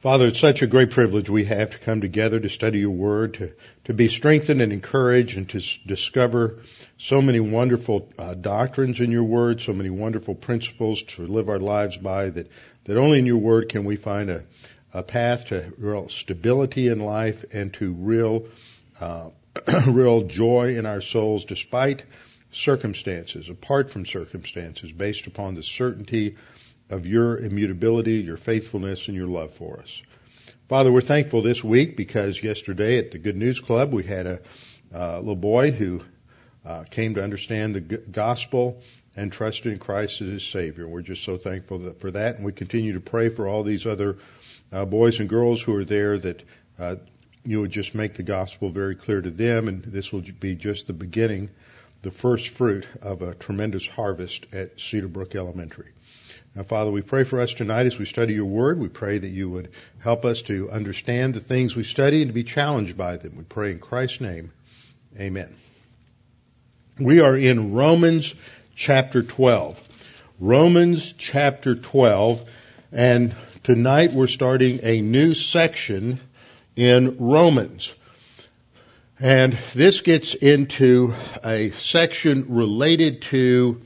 Father, it's such a great privilege we have to come together to study your word, to, to be strengthened and encouraged, and to s- discover so many wonderful uh, doctrines in your word, so many wonderful principles to live our lives by that, that only in your word can we find a, a path to real stability in life and to real, uh, real joy in our souls despite circumstances, apart from circumstances, based upon the certainty of your immutability, your faithfulness, and your love for us. Father, we're thankful this week because yesterday at the Good News Club we had a uh, little boy who uh, came to understand the gospel and trusted in Christ as his Savior. We're just so thankful for that, and we continue to pray for all these other uh, boys and girls who are there that uh, you would just make the gospel very clear to them, and this will be just the beginning, the first fruit of a tremendous harvest at Cedar Brook Elementary. Now, Father, we pray for us tonight as we study your word. We pray that you would help us to understand the things we study and to be challenged by them. We pray in Christ's name. Amen. We are in Romans chapter 12. Romans chapter 12. And tonight we're starting a new section in Romans. And this gets into a section related to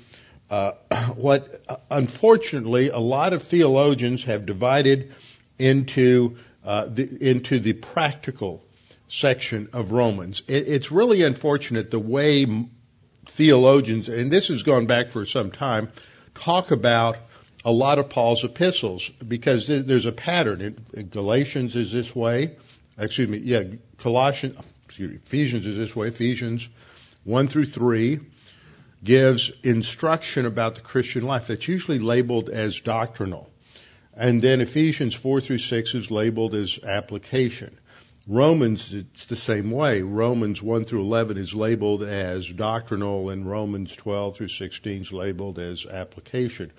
what unfortunately a lot of theologians have divided into uh, the, into the practical section of Romans. It, it's really unfortunate the way theologians, and this has gone back for some time, talk about a lot of Paul's epistles because there's a pattern. Galatians is this way. Excuse me. Yeah, Colossians. Excuse me. Ephesians is this way. Ephesians one through three gives instruction about the Christian life that's usually labeled as doctrinal. And then Ephesians 4 through 6 is labeled as application. Romans, it's the same way. Romans 1 through 11 is labeled as doctrinal and Romans 12 through 16 is labeled as application.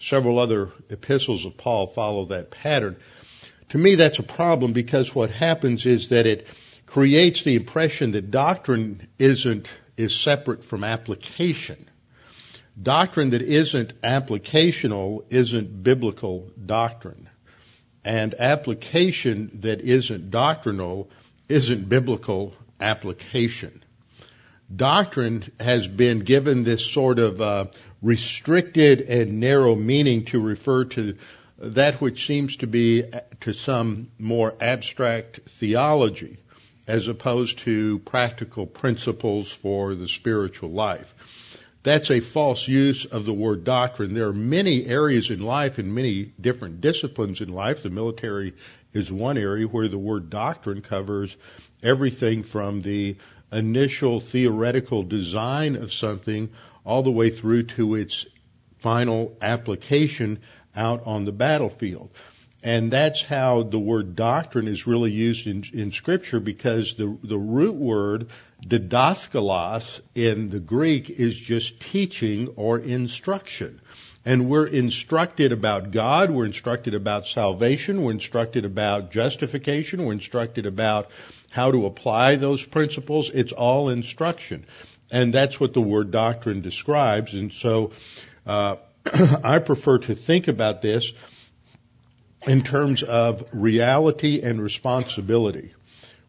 Several other epistles of Paul follow that pattern. To me, that's a problem because what happens is that it creates the impression that doctrine isn't is separate from application. Doctrine that isn't applicational isn't biblical doctrine. And application that isn't doctrinal isn't biblical application. Doctrine has been given this sort of uh, restricted and narrow meaning to refer to that which seems to be to some more abstract theology as opposed to practical principles for the spiritual life. That's a false use of the word doctrine. There are many areas in life and many different disciplines in life. The military is one area where the word doctrine covers everything from the initial theoretical design of something all the way through to its final application out on the battlefield. And that's how the word doctrine is really used in, in scripture because the, the root word didaskalos in the Greek is just teaching or instruction. And we're instructed about God, we're instructed about salvation, we're instructed about justification, we're instructed about how to apply those principles. It's all instruction. And that's what the word doctrine describes. And so, uh, I prefer to think about this in terms of reality and responsibility.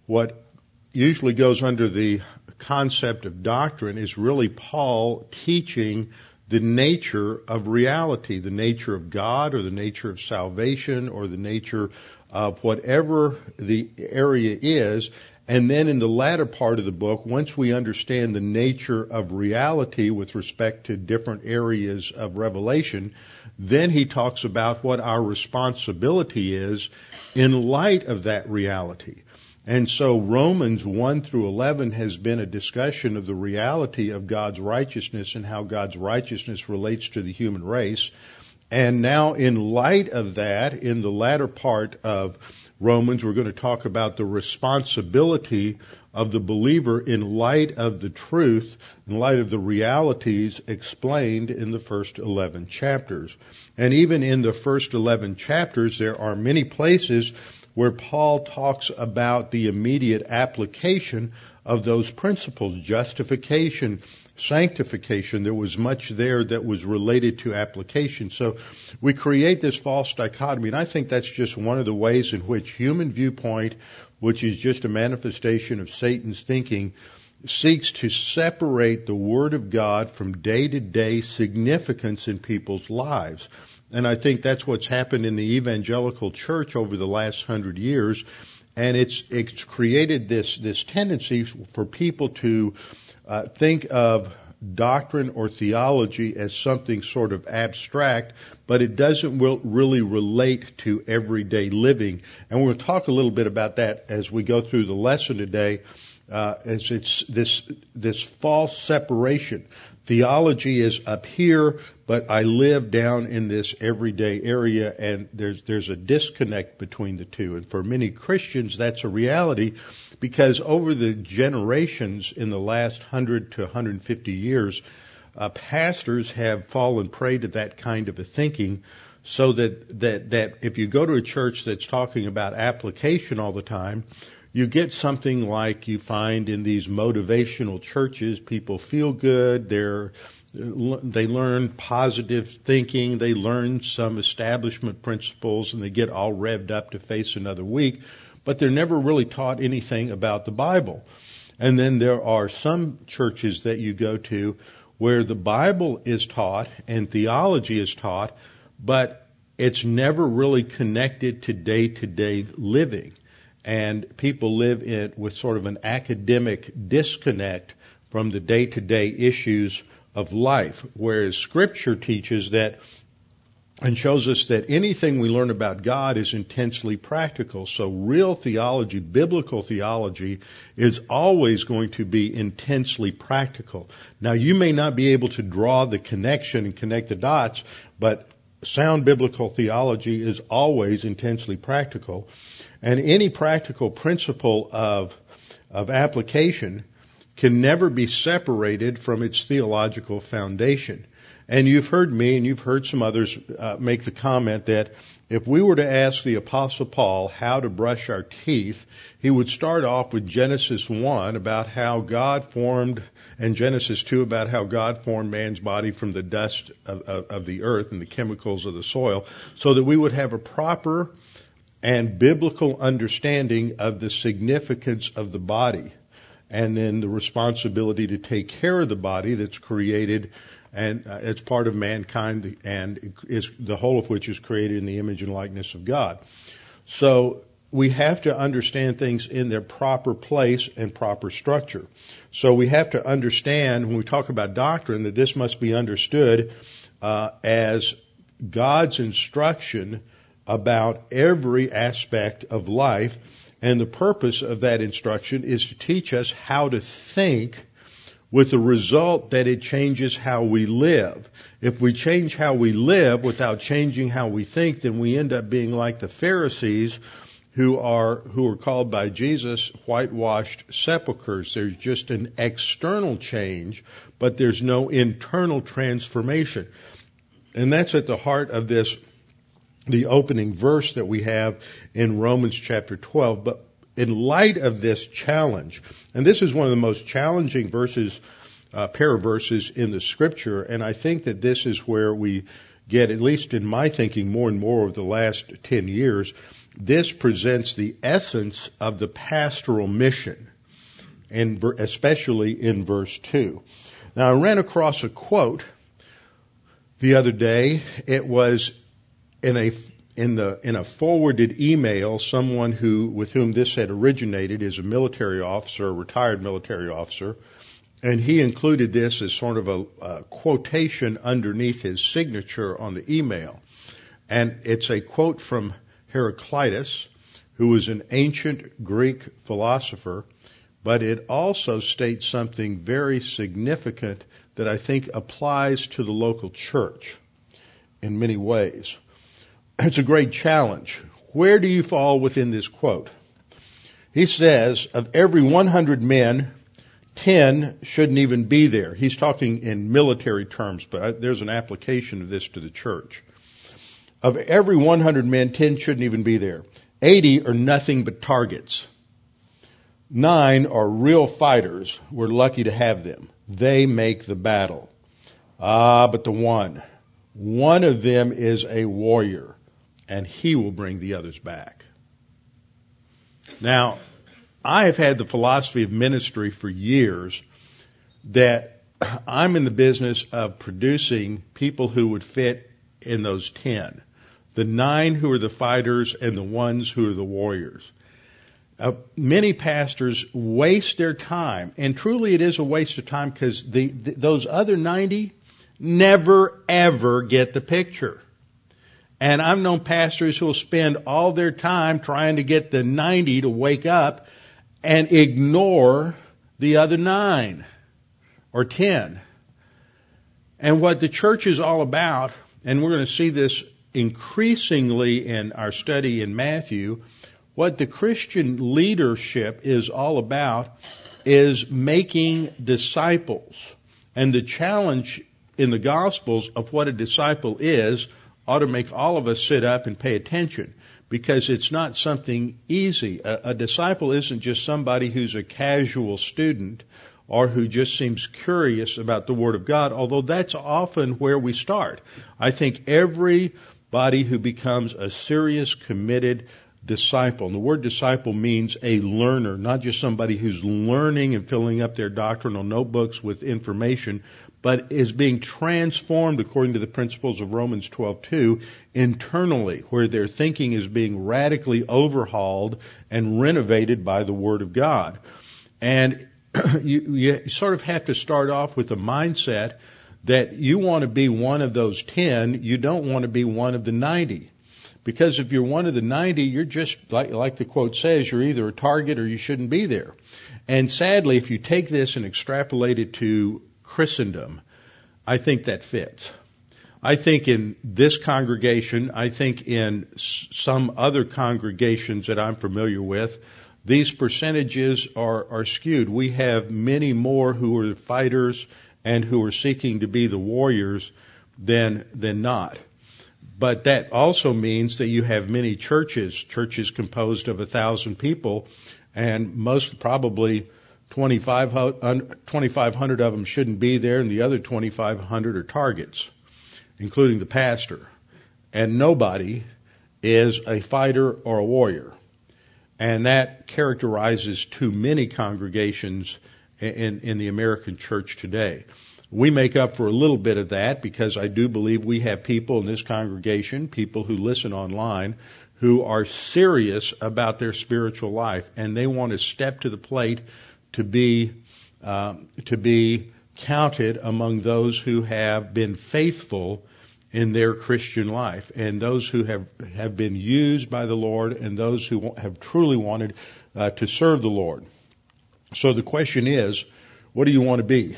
What usually goes under the concept of doctrine is really Paul teaching the nature of reality, the nature of God or the nature of salvation or the nature of whatever the area is. And then in the latter part of the book, once we understand the nature of reality with respect to different areas of revelation, then he talks about what our responsibility is in light of that reality. And so Romans 1 through 11 has been a discussion of the reality of God's righteousness and how God's righteousness relates to the human race. And now in light of that, in the latter part of Romans, we're going to talk about the responsibility of the believer in light of the truth, in light of the realities explained in the first 11 chapters. And even in the first 11 chapters, there are many places where Paul talks about the immediate application of those principles, justification, sanctification. There was much there that was related to application. So we create this false dichotomy, and I think that's just one of the ways in which human viewpoint, which is just a manifestation of Satan's thinking, seeks to separate the Word of God from day to day significance in people's lives. And I think that's what's happened in the evangelical church over the last hundred years. And it's, it's created this, this tendency for people to think of doctrine or theology as something sort of abstract, but it doesn't really relate to everyday living. And we'll talk a little bit about that as we go through the lesson today. Uh, as it's this this false separation. Theology is up here, but I live down in this everyday area, and there's there's a disconnect between the two. And for many Christians, that's a reality, because over the generations in the last hundred to 150 years, uh, pastors have fallen prey to that kind of a thinking so that, that, that if you go to a church that's talking about application all the time, you get something like you find in these motivational churches. People feel good. They're, they learn positive thinking. They learn some establishment principles and they get all revved up to face another week, but they're never really taught anything about the Bible. And then there are some churches that you go to where the Bible is taught and theology is taught, but it's never really connected to day to day living and people live in with sort of an academic disconnect from the day to day issues of life. Whereas scripture teaches that and shows us that anything we learn about God is intensely practical. So real theology, biblical theology, is always going to be intensely practical. Now you may not be able to draw the connection and connect the dots, but sound biblical theology is always intensely practical. And any practical principle of, of application can never be separated from its theological foundation. And you've heard me and you've heard some others uh, make the comment that if we were to ask the apostle Paul how to brush our teeth, he would start off with Genesis 1 about how God formed and Genesis 2 about how God formed man's body from the dust of, of, of the earth and the chemicals of the soil so that we would have a proper and biblical understanding of the significance of the body and then the responsibility to take care of the body that's created and uh, it's part of mankind and is the whole of which is created in the image and likeness of God. So we have to understand things in their proper place and proper structure. So we have to understand when we talk about doctrine that this must be understood uh, as God's instruction about every aspect of life. And the purpose of that instruction is to teach us how to think with the result that it changes how we live. If we change how we live without changing how we think, then we end up being like the Pharisees who are, who are called by Jesus whitewashed sepulchres. There's just an external change, but there's no internal transformation. And that's at the heart of this the opening verse that we have in Romans chapter 12. But in light of this challenge, and this is one of the most challenging verses, uh, pair of verses in the scripture, and I think that this is where we get, at least in my thinking, more and more over the last 10 years, this presents the essence of the pastoral mission, and especially in verse 2. Now I ran across a quote the other day. It was in a in the in a forwarded email, someone who with whom this had originated is a military officer, a retired military officer, and he included this as sort of a, a quotation underneath his signature on the email, and it's a quote from Heraclitus, who was an ancient Greek philosopher, but it also states something very significant that I think applies to the local church in many ways. It's a great challenge. Where do you fall within this quote? He says, of every 100 men, 10 shouldn't even be there. He's talking in military terms, but there's an application of this to the church. Of every 100 men, 10 shouldn't even be there. 80 are nothing but targets. Nine are real fighters. We're lucky to have them. They make the battle. Ah, but the one, one of them is a warrior, and he will bring the others back. Now, I have had the philosophy of ministry for years that I'm in the business of producing people who would fit in those ten. The nine who are the fighters and the ones who are the warriors. Uh, many pastors waste their time, and truly it is a waste of time because the, the, those other 90 never ever get the picture. And I've known pastors who will spend all their time trying to get the 90 to wake up and ignore the other nine or 10. And what the church is all about, and we're going to see this increasingly in our study in Matthew, what the Christian leadership is all about is making disciples. And the challenge in the Gospels of what a disciple is ought to make all of us sit up and pay attention because it's not something easy. A, a, disciple isn't just somebody who's a casual student or who just seems curious about the Word of God, although that's often where we start. I think everybody who becomes a serious, committed disciple, and the word disciple means a learner, not just somebody who's learning and filling up their doctrinal notebooks with information, but is being transformed according to the principles of Romans 12:2 internally, where their thinking is being radically overhauled and renovated by the Word of God. And you, you sort of have to start off with a mindset that you want to be one of those 10, you don't want to be one of the 90. Because if you're one of the 90, you're just, like, like the quote says, you're either a target or you shouldn't be there. And sadly, if you take this and extrapolate it to Christendom, I think that fits. I think in this congregation, I think in some other congregations that I'm familiar with, these percentages are, are skewed. We have many more who are fighters and who are seeking to be the warriors than, than not. But that also means that you have many churches, churches composed of a thousand people, and most probably 2,500 of them shouldn't be there, and the other 2,500 are targets, including the pastor. And nobody is a fighter or a warrior. And that characterizes too many congregations in, in the American church today. We make up for a little bit of that because I do believe we have people in this congregation, people who listen online, who are serious about their spiritual life and they want to step to the plate to be um, to be counted among those who have been faithful in their Christian life, and those who have have been used by the Lord, and those who have truly wanted uh, to serve the Lord. So the question is, what do you want to be?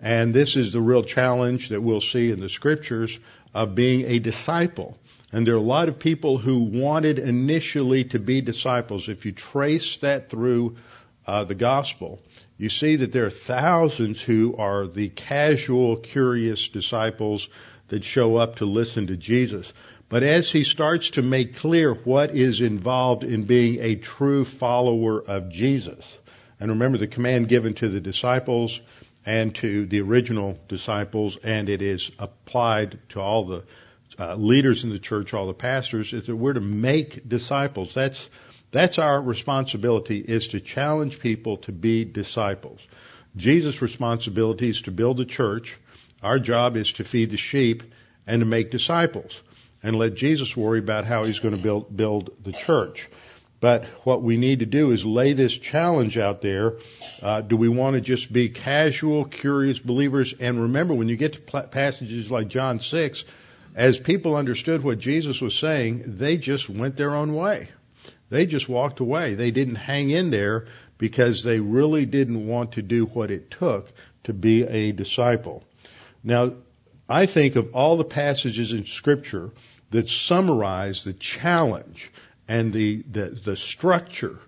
And this is the real challenge that we'll see in the scriptures of being a disciple. And there are a lot of people who wanted initially to be disciples. If you trace that through uh, the gospel, you see that there are thousands who are the casual, curious disciples that show up to listen to Jesus. But as he starts to make clear what is involved in being a true follower of Jesus, and remember the command given to the disciples and to the original disciples, and it is applied to all the uh, leaders in the church, all the pastors, is that we're to make disciples. That's that's our responsibility is to challenge people to be disciples. Jesus' responsibility is to build the church. Our job is to feed the sheep and to make disciples and let Jesus worry about how he's going to build, build the church. But what we need to do is lay this challenge out there. Uh, do we want to just be casual, curious believers? And remember, when you get to passages like John 6, as people understood what Jesus was saying, they just went their own way. They just walked away. They didn't hang in there because they really didn't want to do what it took to be a disciple. Now, I think of all the passages in scripture that summarize the challenge and the, the, the structure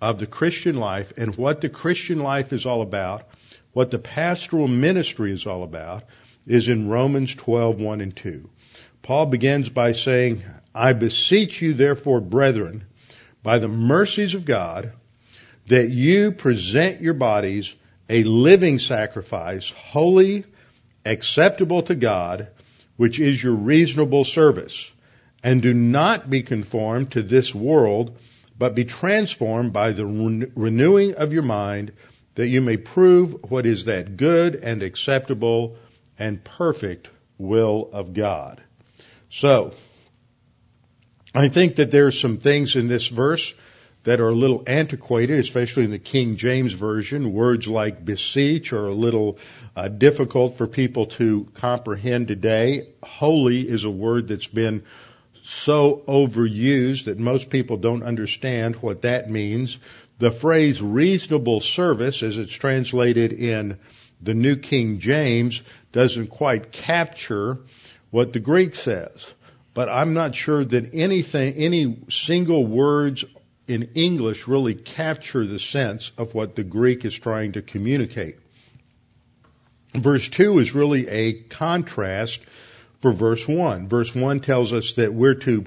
of the Christian life and what the Christian life is all about, what the pastoral ministry is all about, is in Romans 12, 1 and 2. Paul begins by saying, I beseech you therefore, brethren, by the mercies of God, that you present your bodies a living sacrifice, holy, acceptable to God, which is your reasonable service. And do not be conformed to this world, but be transformed by the renewing of your mind, that you may prove what is that good and acceptable and perfect will of God. So, I think that there's some things in this verse that are a little antiquated, especially in the King James Version. Words like beseech are a little uh, difficult for people to comprehend today. Holy is a word that's been so overused that most people don't understand what that means. The phrase reasonable service, as it's translated in the New King James, doesn't quite capture what the Greek says. But I'm not sure that anything, any single words in English really capture the sense of what the Greek is trying to communicate. Verse 2 is really a contrast for verse 1. Verse 1 tells us that we're to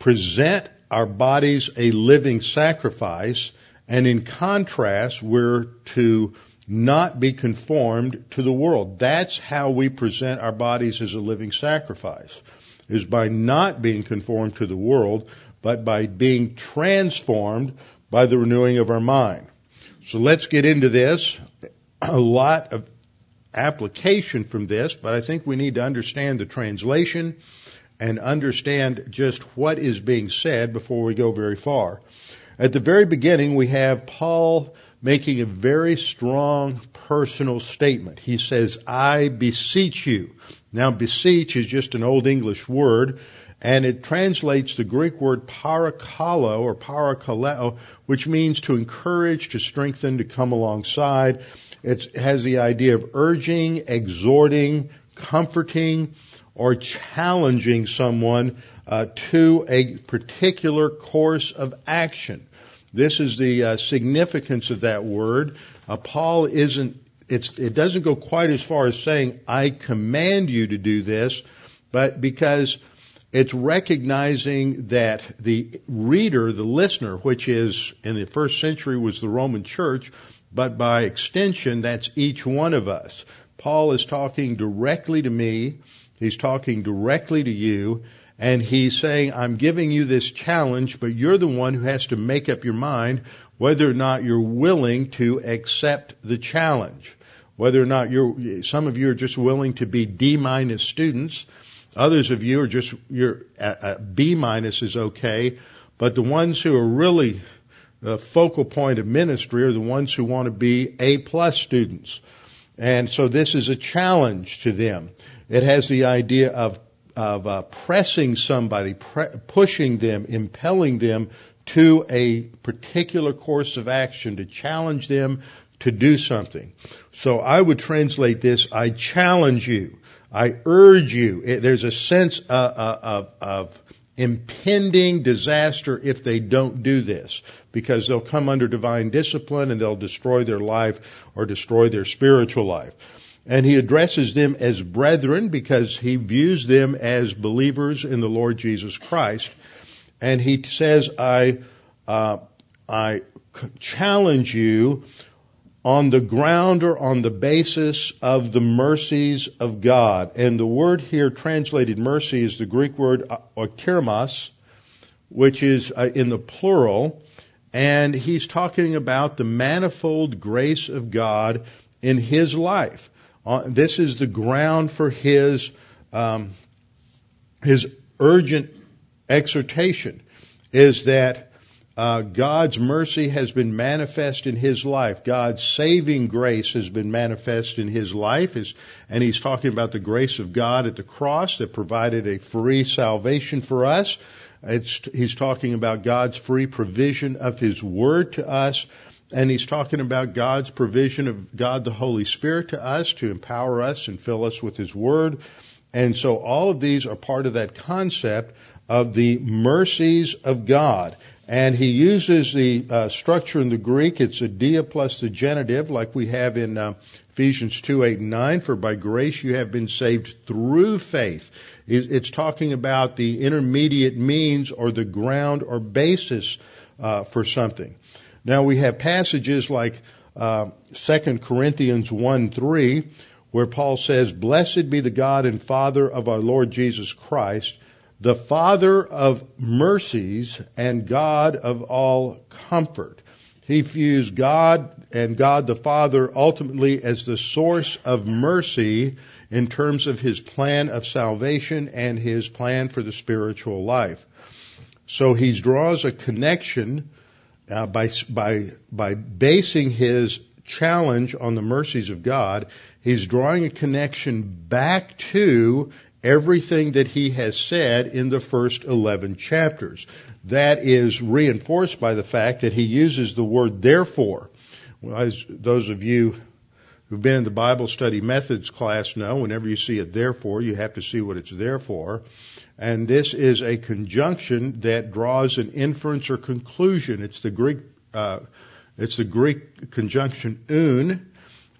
present our bodies a living sacrifice, and in contrast, we're to not be conformed to the world. That's how we present our bodies as a living sacrifice, is by not being conformed to the world, but by being transformed by the renewing of our mind. So let's get into this. A lot of application from this, but I think we need to understand the translation and understand just what is being said before we go very far. At the very beginning, we have Paul making a very strong personal statement. He says, I beseech you. Now, beseech is just an old English word and it translates the Greek word parakalo or parakaleo, which means to encourage, to strengthen, to come alongside. It has the idea of urging, exhorting, comforting, or challenging someone uh, to a particular course of action. This is the uh, significance of that word. Uh, Paul isn't. it doesn't go quite as far as saying, "I command you to do this," but because it's recognizing that the reader, the listener, which is in the first century was the Roman church, but by extension, that's each one of us. Paul is talking directly to me. He's talking directly to you. And he's saying, I'm giving you this challenge, but you're the one who has to make up your mind whether or not you're willing to accept the challenge. Whether or not you're, some of you are just willing to be D minus students Others of you are just your uh, uh, B minus is okay, but the ones who are really the focal point of ministry are the ones who want to be A plus students. And so this is a challenge to them. It has the idea of of uh, pressing somebody, pre- pushing them, impelling them to a particular course of action to challenge them to do something. So I would translate this, I challenge you. I urge you, there's a sense uh, uh, of, of impending disaster if they don't do this because they'll come under divine discipline and they'll destroy their life or destroy their spiritual life. And he addresses them as brethren because he views them as believers in the Lord Jesus Christ. And he says, I, uh, I challenge you on the ground or on the basis of the mercies of God. And the word here translated mercy is the Greek word oiktirmos, which is uh, in the plural. And he's talking about the manifold grace of God in his life. Uh, this is the ground for his, um, his urgent exhortation is that uh, God's mercy has been manifest in his life. God's saving grace has been manifest in his life. and he's talking about the grace of God at the cross that provided a free salvation for us. It's, he's talking about God's free provision of his word to us. And he's talking about God's provision of God the Holy Spirit to us to empower us and fill us with his word. And so all of these are part of that concept of the mercies of God. And he uses the uh, structure in the Greek. It's a dia plus the genitive, like we have in uh, Ephesians 2, 8, and 9. For by grace you have been saved through faith. It's talking about the intermediate means or the ground or basis uh, for something. Now we have passages like uh, 2 Corinthians 1 3, where Paul says, Blessed be the God and Father of our Lord Jesus Christ, the Father of mercies and God of all comfort. He views God and God the Father ultimately as the source of mercy in terms of his plan of salvation and his plan for the spiritual life. So he draws a connection uh, by, by, by basing his challenge on the mercies of God. He's drawing a connection back to everything that he has said in the first 11 chapters. That is reinforced by the fact that he uses the word therefore. As those of you who've been in the Bible study methods class know, whenever you see it therefore, you have to see what it's there for. And this is a conjunction that draws an inference or conclusion. It's the Greek, uh, it's the Greek conjunction oun,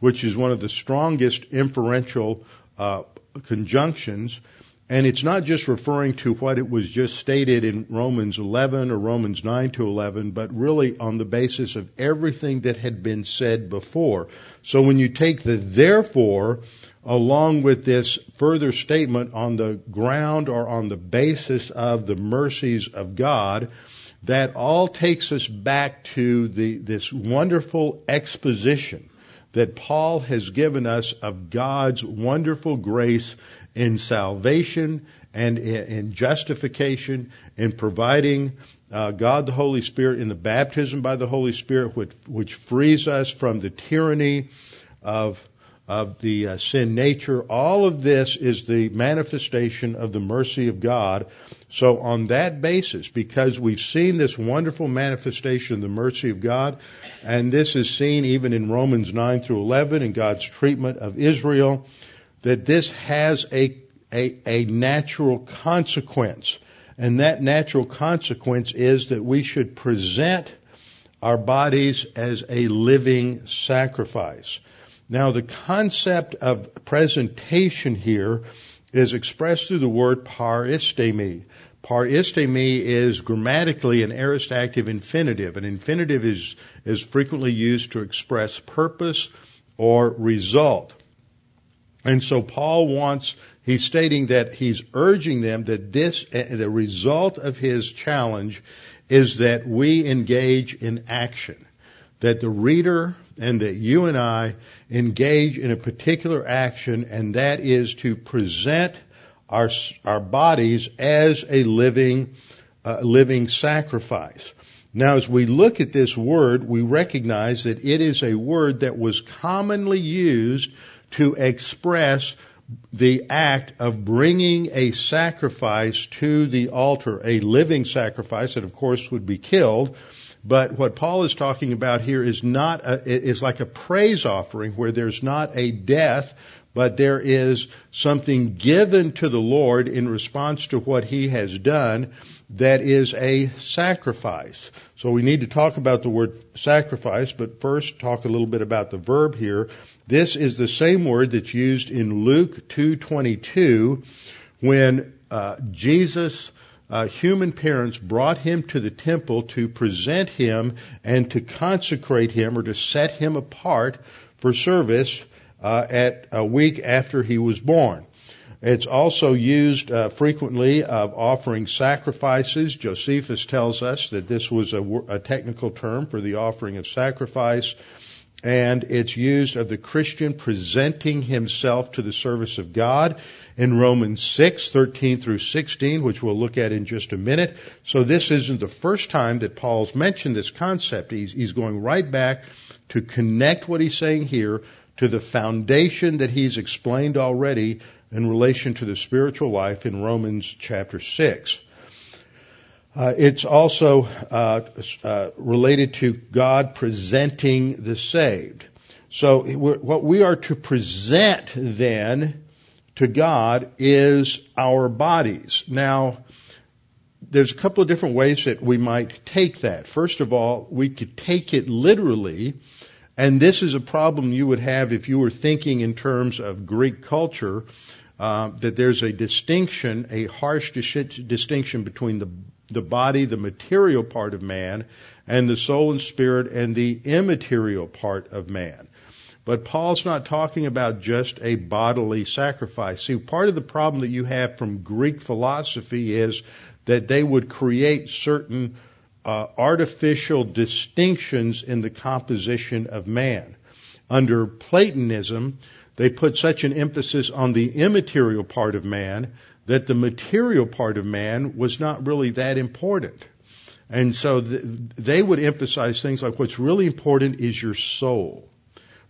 which is one of the strongest inferential uh, conjunctions. And it's not just referring to what it was just stated in Romans 11 or Romans 9 to 11, but really on the basis of everything that had been said before. So when you take the therefore along with this further statement on the ground or on the basis of the mercies of God, that all takes us back to the, this wonderful exposition that Paul has given us of God's wonderful grace in salvation and in justification, in providing uh, God the Holy Spirit in the baptism by the Holy Spirit, which, which frees us from the tyranny of of the uh, sin nature. All of this is the manifestation of the mercy of God. So on that basis, because we've seen this wonderful manifestation of the mercy of God, and this is seen even in Romans 9 through 11 in God's treatment of Israel, that this has a, a, a natural consequence. And that natural consequence is that we should present our bodies as a living sacrifice. Now the concept of presentation here is expressed through the word paristemi. Paristemi is grammatically an aorist active infinitive. An infinitive is, is frequently used to express purpose or result. And so Paul wants, he's stating that he's urging them that this, the result of his challenge is that we engage in action. That the reader and that you and I engage in a particular action and that is to present our, our bodies as a living, uh, living sacrifice. Now, as we look at this word, we recognize that it is a word that was commonly used to express the act of bringing a sacrifice to the altar, a living sacrifice that of course would be killed. But what Paul is talking about here is not, a, is like a praise offering where there's not a death, but there is something given to the Lord in response to what he has done that is a sacrifice. So we need to talk about the word sacrifice, but first talk a little bit about the verb here. This is the same word that's used in Luke 2:22 when uh, Jesus uh, human parents brought him to the temple to present him and to consecrate him or to set him apart for service uh, at a week after he was born. It's also used uh, frequently of offering sacrifices. Josephus tells us that this was a, a, technical term for the offering of sacrifice, and it's used of the Christian presenting himself to the service of God in Romans 6, 13 through 16, which we'll look at in just a minute. So this isn't the first time that Paul's mentioned this concept. He's, he's going right back to connect what he's saying here to the foundation that he's explained already in relation to the spiritual life in Romans chapter 6. Uh, it's also uh, uh, related to God presenting the saved. So what we are to present then to God is our bodies. Now, there's a couple of different ways that we might take that. First of all, we could take it literally, and this is a problem you would have if you were thinking in terms of Greek culture uh, that there's a distinction, a harsh dis- distinction between the the body, the material part of man, and the soul and spirit and the immaterial part of man. But Paul's not talking about just a bodily sacrifice. See, part of the problem that you have from Greek philosophy is that they would create certain uh, artificial distinctions in the composition of man. Under Platonism, they put such an emphasis on the immaterial part of man that the material part of man was not really that important. And so th- they would emphasize things like what's really important is your soul.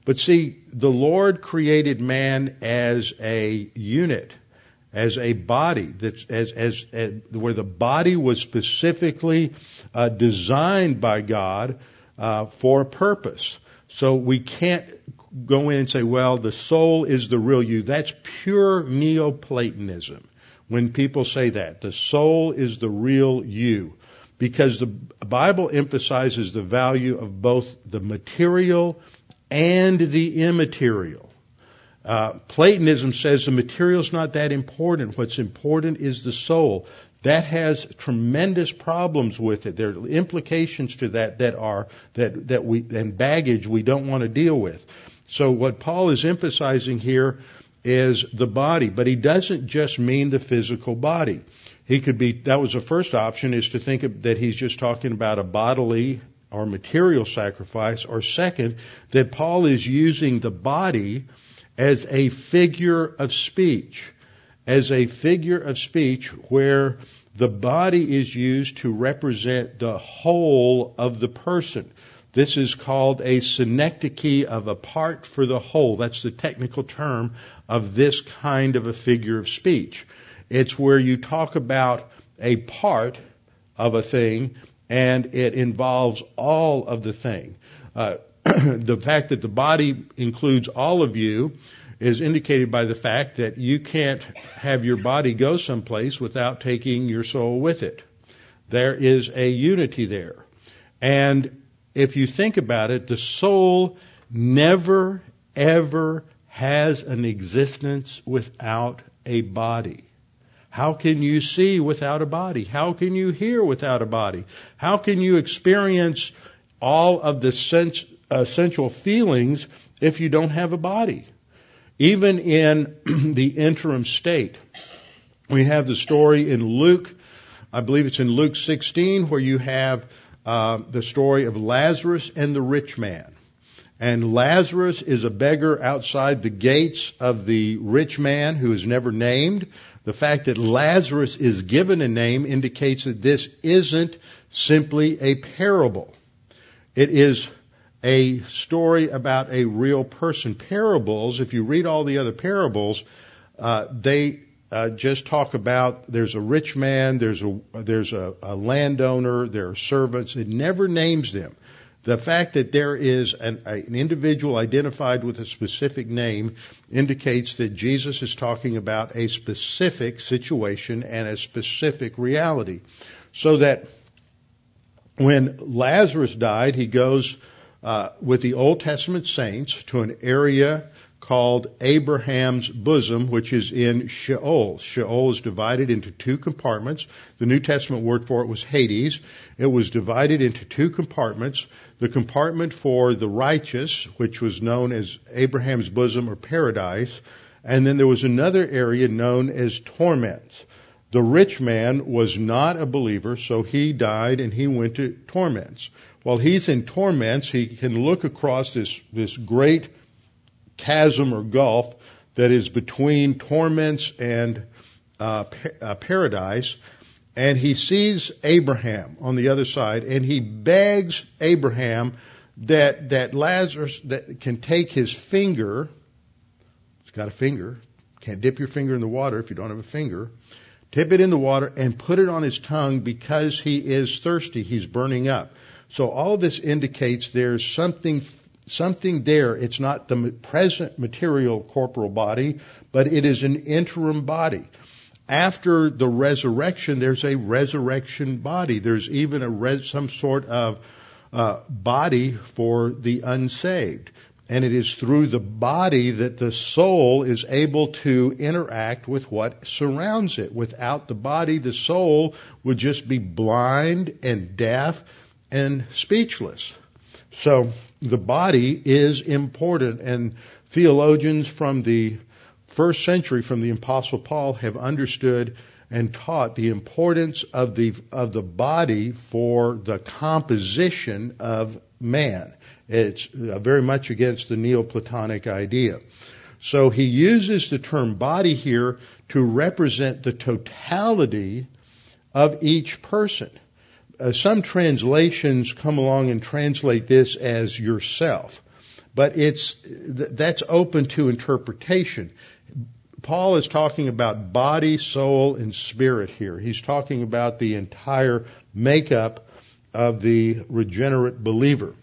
But see, the Lord created man as a unit, as a body, that as, as, as where the body was specifically uh, designed by God uh, for a purpose. So we can't go in and say, well, the soul is the real you. That's pure Neoplatonism. When people say that, the soul is the real you because the Bible emphasizes the value of both the material and the immaterial. Uh, Platonism says the material is not that important. What's important is the soul. That has tremendous problems with it. There are implications to that that are that that we and baggage we don't want to deal with. So what Paul is emphasizing here is the body, but he doesn't just mean the physical body. He could be, that was the first option is to think of, that he's just talking about a bodily or material sacrifice, or second, that Paul is using the body as a figure of speech, as a figure of speech where the body is used to represent the whole of the person. This is called a synecdoche of a part for the whole. That's the technical term of this kind of a figure of speech. It's where you talk about a part of a thing and it involves all of the thing. Uh, the fact that the body includes all of you is indicated by the fact that you can't have your body go someplace without taking your soul with it. There is a unity there. And if you think about it, the soul never, ever has an existence without a body. How can you see without a body? How can you hear without a body? How can you experience all of the sense, essential feelings if you don't have a body? Even in the interim state. We have the story in Luke, I believe it's in Luke 16, where you have uh, the story of Lazarus and the rich man. And Lazarus is a beggar outside the gates of the rich man who is never named. The fact that Lazarus is given a name indicates that this isn't simply a parable. It is a story about a real person. Parables, if you read all the other parables, uh, they uh, just talk about there's a rich man, there's a there's a, a landowner, there are servants. It never names them. The fact that there is an, an, individual identified with a specific name indicates that Jesus is talking about a specific situation and a specific reality. So that when Lazarus died, he goes uh, with the Old Testament saints to an area called Abraham's bosom, which is in Sheol. Sheol is divided into two compartments. The New Testament word for it was Hades. It was divided into two compartments. The compartment for the righteous, which was known as Abraham's bosom or paradise, and then there was another area known as torments. The rich man was not a believer, so he died and he went to torments. While he's in torments, he can look across this, this great chasm or gulf that is between torments and uh, uh, paradise. And he sees Abraham on the other side, and he begs Abraham that that Lazarus that can take his finger. He's got a finger. Can't dip your finger in the water if you don't have a finger. Dip it in the water and put it on his tongue because he is thirsty. He's burning up. So all this indicates there's something something there. It's not the present material corporal body, but it is an interim body. After the resurrection, there's a resurrection body. There's even a res- some sort of uh, body for the unsaved. And it is through the body that the soul is able to interact with what surrounds it. Without the body, the soul would just be blind and deaf and speechless. So the body is important and theologians from the first century, from the apostle Paul, have understood and taught the importance of the, of the body for the composition of man. It's uh, very much against the Neoplatonic idea. So he uses the term body here to represent the totality of each person. Uh, some translations come along and translate this as yourself, but it's that's open to interpretation. Paul is talking about body, soul, and spirit here. He's talking about the entire makeup of the regenerate believer.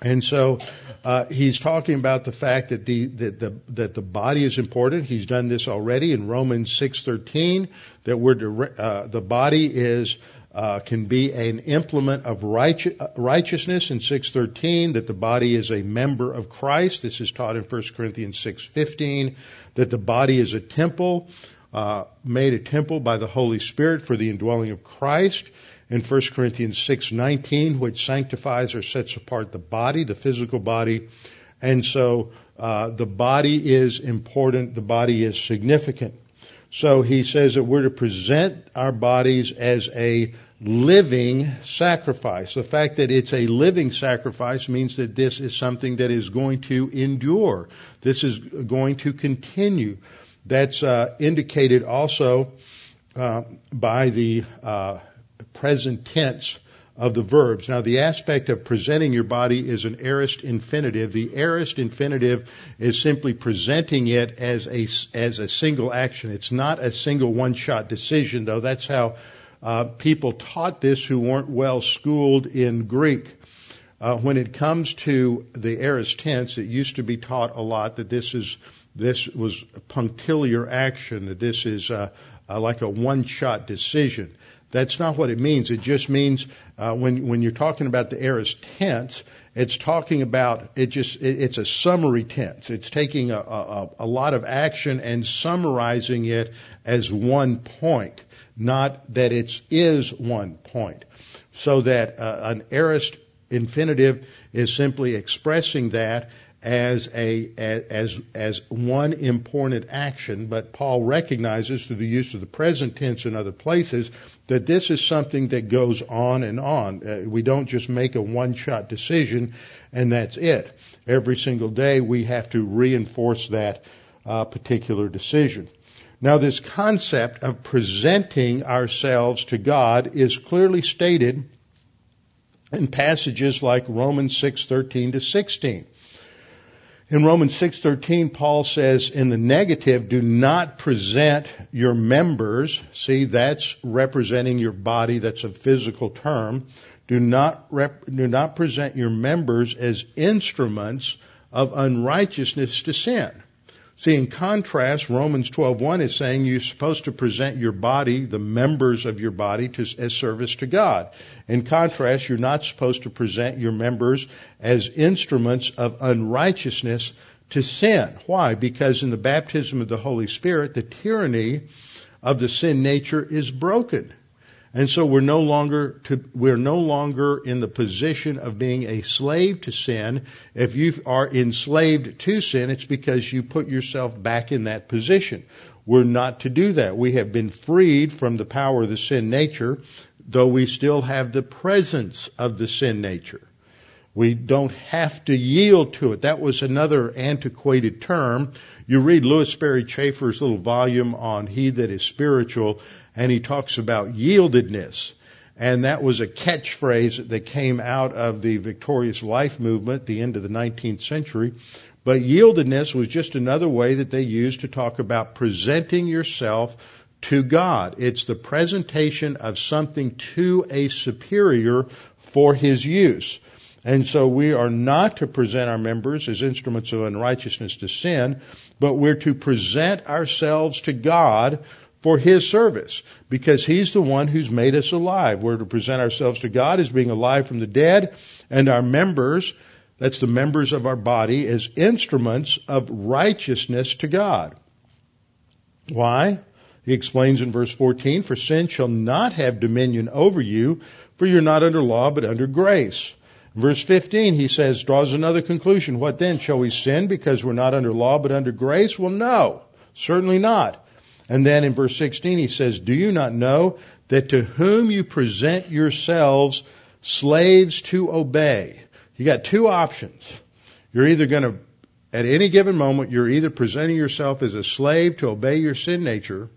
And so uh, he's talking about the fact that the that the that the body is important. He's done this already in Romans six thirteen. That we're uh, the body is uh, can be an implement of righteousness in six thirteen. That the body is a member of Christ. This is taught in 1 Corinthians six fifteen. That the body is a temple. Uh, made a temple by the Holy Spirit for the indwelling of Christ in 1 Corinthians 6:19, which sanctifies or sets apart the body, the physical body, and so uh, the body is important. The body is significant. So he says that we're to present our bodies as a living sacrifice. The fact that it's a living sacrifice means that this is something that is going to endure. This is going to continue. That's uh, indicated also uh, by the uh, present tense of the verbs. Now, the aspect of presenting your body is an aorist infinitive. The aorist infinitive is simply presenting it as a, as a single action. It's not a single one-shot decision, though. That's how uh, people taught this who weren't well schooled in Greek. Uh, when it comes to the aorist tense, it used to be taught a lot that this is this was punctiliar action, that this is uh, uh like a one-shot decision. That's not what it means. It just means uh, when when you're talking about the aorist tense, it's talking about it. Just it, it's a summary tense. It's taking a, a, a lot of action and summarizing it as one point, not that it is is one point. So that uh, an aorist infinitive is simply expressing that as a as as one important action, but Paul recognizes through the use of the present tense in other places that this is something that goes on and on. Uh, we don't just make a one-shot decision and that's it. Every single day we have to reinforce that uh, particular decision. Now, this concept of presenting ourselves to God is clearly stated in passages like Romans 6:13 to 16. In Romans 6:13 Paul says in the negative do not present your members. See that's representing your body. That's a physical term. Do not rep, do not present your members as instruments of unrighteousness to sin See, in contrast, Romans 12:1 is saying you're supposed to present your body, the members of your body, to, as service to God. In contrast, you're not supposed to present your members as instruments of unrighteousness to sin. Why? Because in the baptism of the Holy Spirit, the tyranny of the sin nature is broken. And so we're no longer to, we're no longer in the position of being a slave to sin. If you are enslaved to sin, it's because you put yourself back in that position. We're not to do that. We have been freed from the power of the sin nature, though we still have the presence of the sin nature. We don't have to yield to it. That was another antiquated term. You read Lewis Sperry Chafer's little volume on He That Is Spiritual, and he talks about yieldedness. And that was a catchphrase that came out of the victorious life movement, at the end of the 19th century. But yieldedness was just another way that they used to talk about presenting yourself to God. It's the presentation of something to a superior for his use. And so we are not to present our members as instruments of unrighteousness to sin, but we're to present ourselves to God for His service because He's the one who's made us alive. We're to present ourselves to God as being alive from the dead and our members that's the members of our body, as instruments of righteousness to God. Why? He explains in verse 14, for sin shall not have dominion over you, for you're not under law, but under grace. Verse 15, he says, draws another conclusion. What then? Shall we sin because we're not under law but under grace? Well, no, certainly not. And then in verse 16, he says, Do you not know that to whom you present yourselves slaves to obey? You got two options. You're either going to, at any given moment, you're either presenting yourself as a slave to obey your sin nature,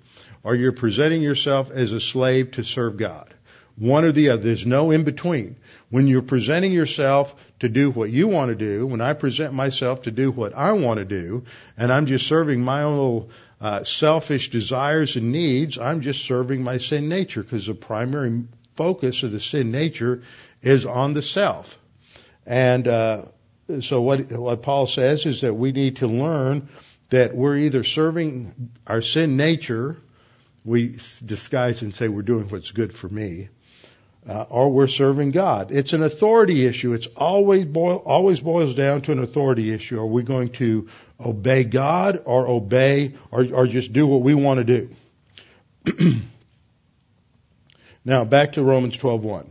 or you're presenting yourself as a slave to serve God. One or the other. There's no in between. When you're presenting yourself to do what you want to do, when I present myself to do what I want to do, and I'm just serving my own little uh, selfish desires and needs, I'm just serving my sin nature because the primary focus of the sin nature is on the self. And uh, so what what Paul says is that we need to learn that we're either serving our sin nature, we disguise and say we're doing what's good for me, uh, or we're serving God. It's an authority issue. It's always boil, always boils down to an authority issue. Are we going to obey God or obey or, or just do what we want to do? now back to Romans 12:1.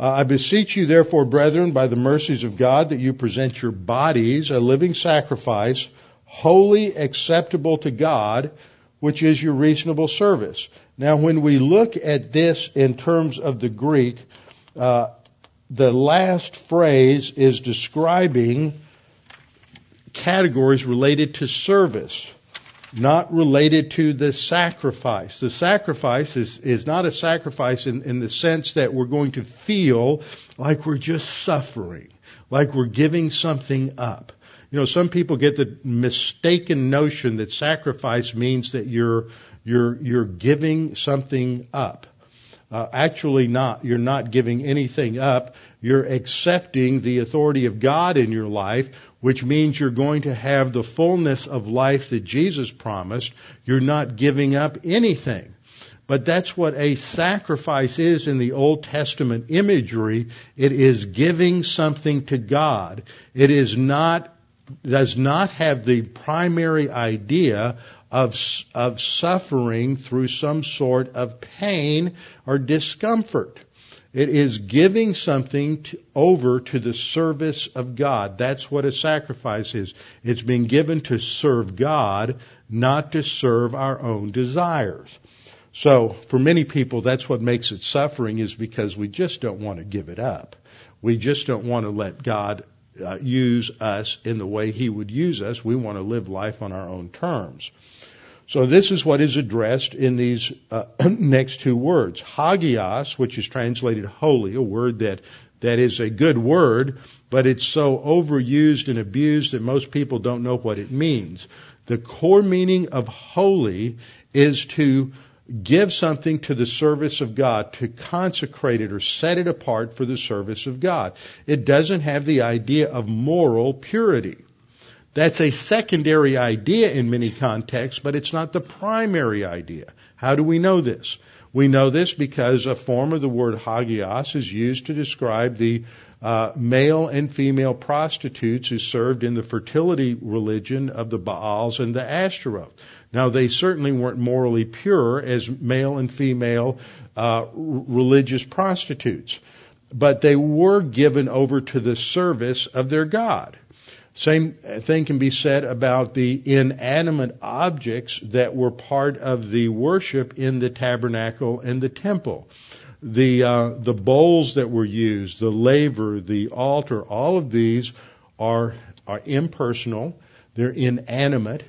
Uh, I beseech you, therefore, brethren, by the mercies of God, that you present your bodies a living sacrifice, holy, acceptable to God, which is your reasonable service. Now, when we look at this in terms of the Greek, uh, the last phrase is describing categories related to service, not related to the sacrifice. The sacrifice is, is not a sacrifice in, in the sense that we're going to feel like we're just suffering, like we're giving something up. You know, some people get the mistaken notion that sacrifice means that you're you're, you're giving something up. Uh, actually not. You're not giving anything up. You're accepting the authority of God in your life, which means you're going to have the fullness of life that Jesus promised. You're not giving up anything. But that's what a sacrifice is in the Old Testament imagery. It is giving something to God. It is not, does not have the primary idea of, of suffering through some sort of pain or discomfort. It is giving something to, over to the service of God. That's what a sacrifice is. It's being given to serve God, not to serve our own desires. So, for many people, that's what makes it suffering is because we just don't want to give it up. We just don't want to let God uh, use us in the way He would use us. We want to live life on our own terms. So this is what is addressed in these uh, next two words. Hagios, which is translated holy, a word that, that is a good word, but it's so overused and abused that most people don't know what it means. The core meaning of holy is to give something to the service of God, to consecrate it or set it apart for the service of God. It doesn't have the idea of moral purity. That's a secondary idea in many contexts, but it's not the primary idea. How do we know this? We know this because a form of the word hagios is used to describe the uh, male and female prostitutes who served in the fertility religion of the Baals and the Ashtaroth. Now, they certainly weren't morally pure as male and female uh, religious prostitutes, but they were given over to the service of their God. Same thing can be said about the inanimate objects that were part of the worship in the tabernacle and the temple. The uh, the bowls that were used, the laver, the altar, all of these are are impersonal. They're inanimate.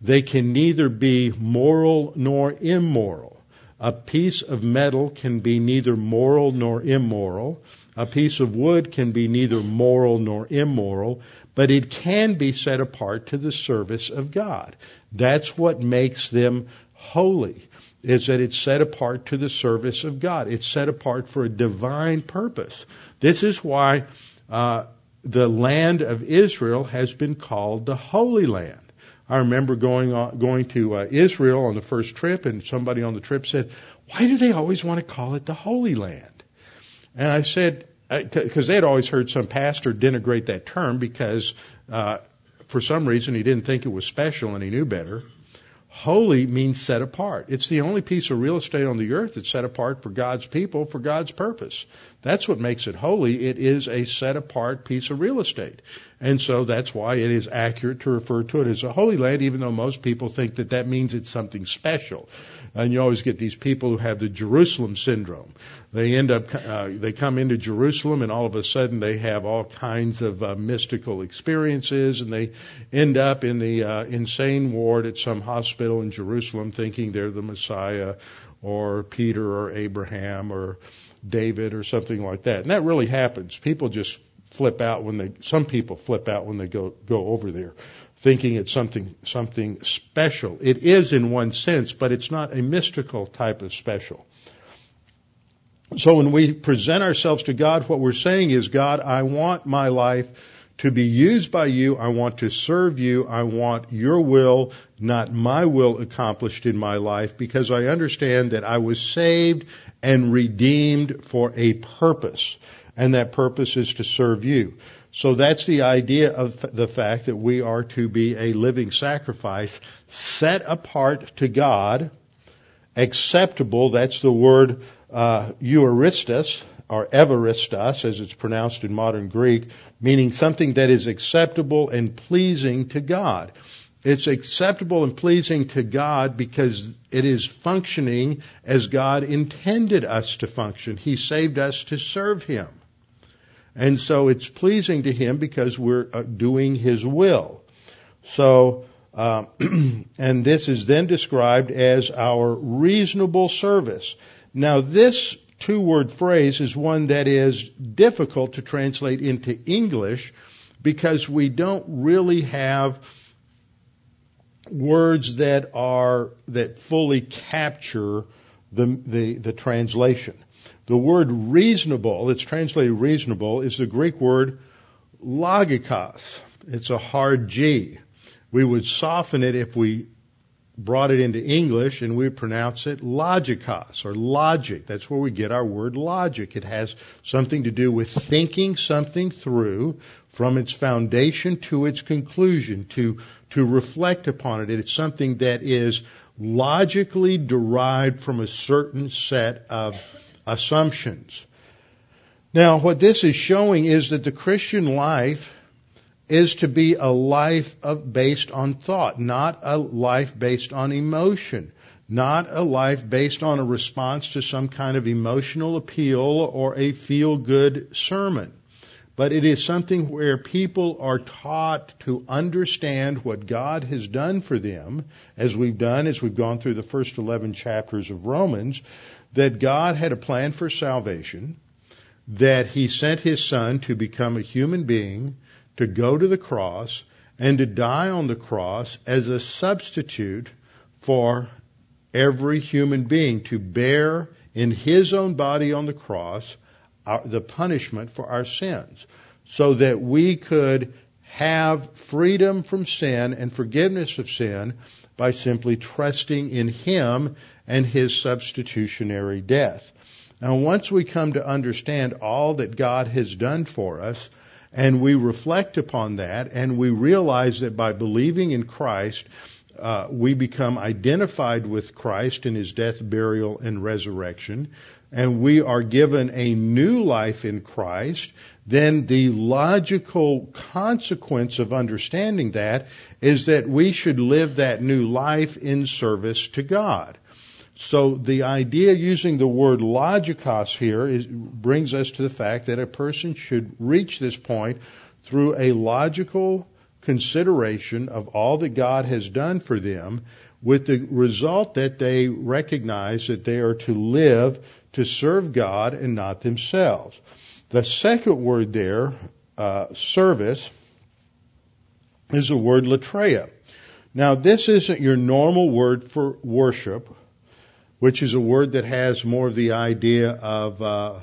They can neither be moral nor immoral. A piece of metal can be neither moral nor immoral. A piece of wood can be neither moral nor immoral, but it can be set apart to the service of God. That's what makes them holy, is that it's set apart to the service of God. It's set apart for a divine purpose. This is why uh, the land of Israel has been called the Holy Land. I remember going on, going to uh, Israel on the first trip, and somebody on the trip said, "Why do they always want to call it the Holy Land?" And I said, because uh, they had always heard some pastor denigrate that term because uh, for some reason he didn't think it was special and he knew better. Holy means set apart. It's the only piece of real estate on the earth that's set apart for God's people, for God's purpose. That's what makes it holy. It is a set apart piece of real estate. And so that's why it is accurate to refer to it as a holy land, even though most people think that that means it's something special. And you always get these people who have the Jerusalem syndrome. They end up, uh, they come into Jerusalem and all of a sudden they have all kinds of uh, mystical experiences and they end up in the uh, insane ward at some hospital in Jerusalem thinking they're the Messiah or Peter or Abraham or David or something like that. And that really happens. People just flip out when they, some people flip out when they go, go over there thinking it's something, something special. It is in one sense, but it's not a mystical type of special. So when we present ourselves to God, what we're saying is, God, I want my life to be used by you. I want to serve you. I want your will, not my will accomplished in my life because I understand that I was saved and redeemed for a purpose. And that purpose is to serve you. So that's the idea of the fact that we are to be a living sacrifice set apart to God, acceptable. That's the word uh, or evaristos, as it's pronounced in modern Greek, meaning something that is acceptable and pleasing to God. It's acceptable and pleasing to God because it is functioning as God intended us to function. He saved us to serve Him. And so it's pleasing to Him because we're uh, doing His will. So, uh, and this is then described as our reasonable service. Now this two word phrase is one that is difficult to translate into English because we don't really have words that are, that fully capture the, the, the translation. The word reasonable, it's translated reasonable, is the Greek word logikos. It's a hard G. We would soften it if we brought it into English and we pronounce it logikos or logic. That's where we get our word logic. It has something to do with thinking something through from its foundation to its conclusion, to, to reflect upon it. It's something that is logically derived from a certain set of assumptions. Now, what this is showing is that the Christian life is to be a life of, based on thought, not a life based on emotion, not a life based on a response to some kind of emotional appeal or a feel good sermon. But it is something where people are taught to understand what God has done for them, as we've done as we've gone through the first 11 chapters of Romans, that God had a plan for salvation, that He sent His Son to become a human being, to go to the cross and to die on the cross as a substitute for every human being, to bear in his own body on the cross our, the punishment for our sins, so that we could have freedom from sin and forgiveness of sin by simply trusting in him and his substitutionary death. Now, once we come to understand all that God has done for us, and we reflect upon that and we realize that by believing in Christ, uh, we become identified with Christ in his death, burial, and resurrection, and we are given a new life in Christ, then the logical consequence of understanding that is that we should live that new life in service to God. So the idea using the word logikos here is, brings us to the fact that a person should reach this point through a logical consideration of all that God has done for them with the result that they recognize that they are to live to serve God and not themselves. The second word there, uh, service, is the word latreia. Now this isn't your normal word for worship which is a word that has more of the idea of uh,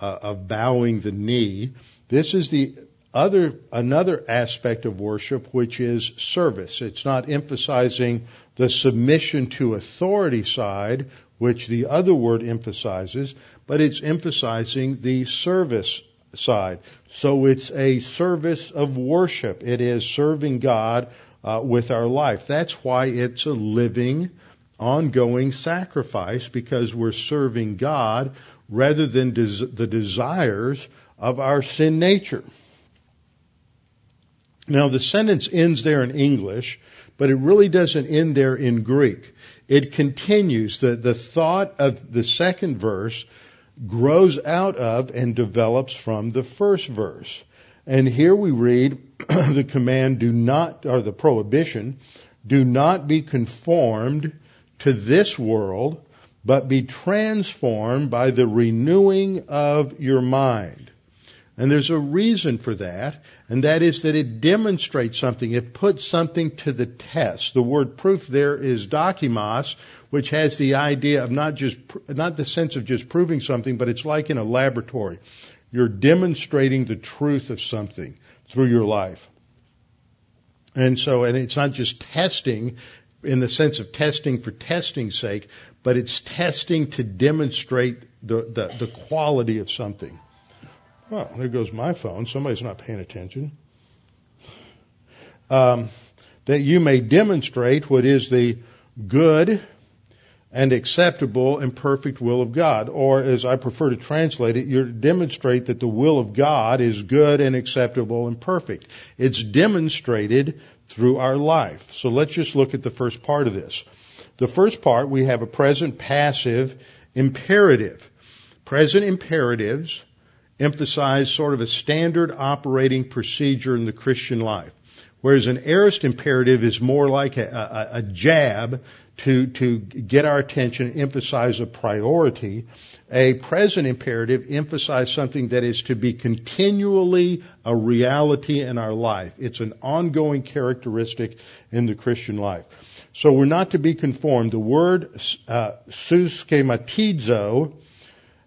uh, of bowing the knee. This is the other another aspect of worship, which is service. It's not emphasizing the submission to authority side, which the other word emphasizes, but it's emphasizing the service side. So it's a service of worship. It is serving God uh, with our life. That's why it's a living, ongoing sacrifice because we're serving God rather than des- the desires of our sin nature. Now the sentence ends there in English, but it really doesn't end there in Greek. It continues. The, the thought of the second verse grows out of and develops from the first verse. And here we read the command, do not, or the prohibition, do not be conformed to this world, but be transformed by the renewing of your mind. And there's a reason for that, and that is that it demonstrates something. It puts something to the test. The word proof there is dokimos, which has the idea of not just, not the sense of just proving something, but it's like in a laboratory. You're demonstrating the truth of something through your life. And so, and it's not just testing in the sense of testing for testing's sake, but it's testing to demonstrate the, the, the quality of something. Well, there goes my phone. Somebody's not paying attention. Um, that you may demonstrate what is the good and acceptable and perfect will of God. Or as I prefer to translate it, you demonstrate that the will of God is good and acceptable and perfect. It's demonstrated through our life. So let's just look at the first part of this. The first part, we have a present passive imperative. Present imperatives emphasize sort of a standard operating procedure in the Christian life. Whereas an aorist imperative is more like a, a, a jab to, to get our attention, emphasize a priority. A present imperative emphasizes something that is to be continually a reality in our life. It's an ongoing characteristic in the Christian life. So we're not to be conformed. The word uh,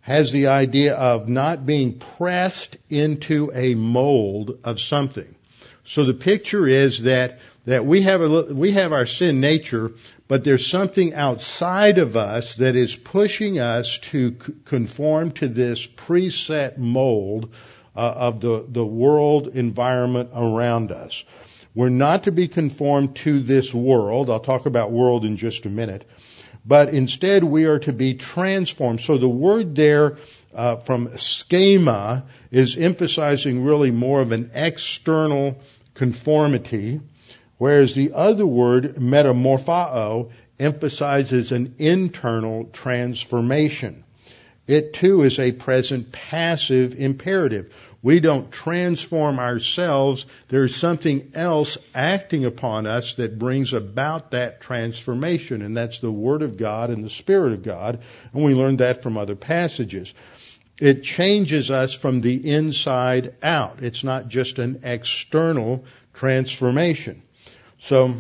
has the idea of not being pressed into a mold of something. So the picture is that that we have a, we have our sin nature, but there's something outside of us that is pushing us to conform to this preset mold uh, of the the world environment around us. We're not to be conformed to this world. I'll talk about world in just a minute. But instead we are to be transformed. So the word there uh, from schema is emphasizing really more of an external conformity Whereas the other word, metamorphao, emphasizes an internal transformation. It too is a present passive imperative. We don't transform ourselves. There's something else acting upon us that brings about that transformation, and that's the Word of God and the Spirit of God. And we learned that from other passages. It changes us from the inside out. It's not just an external transformation. So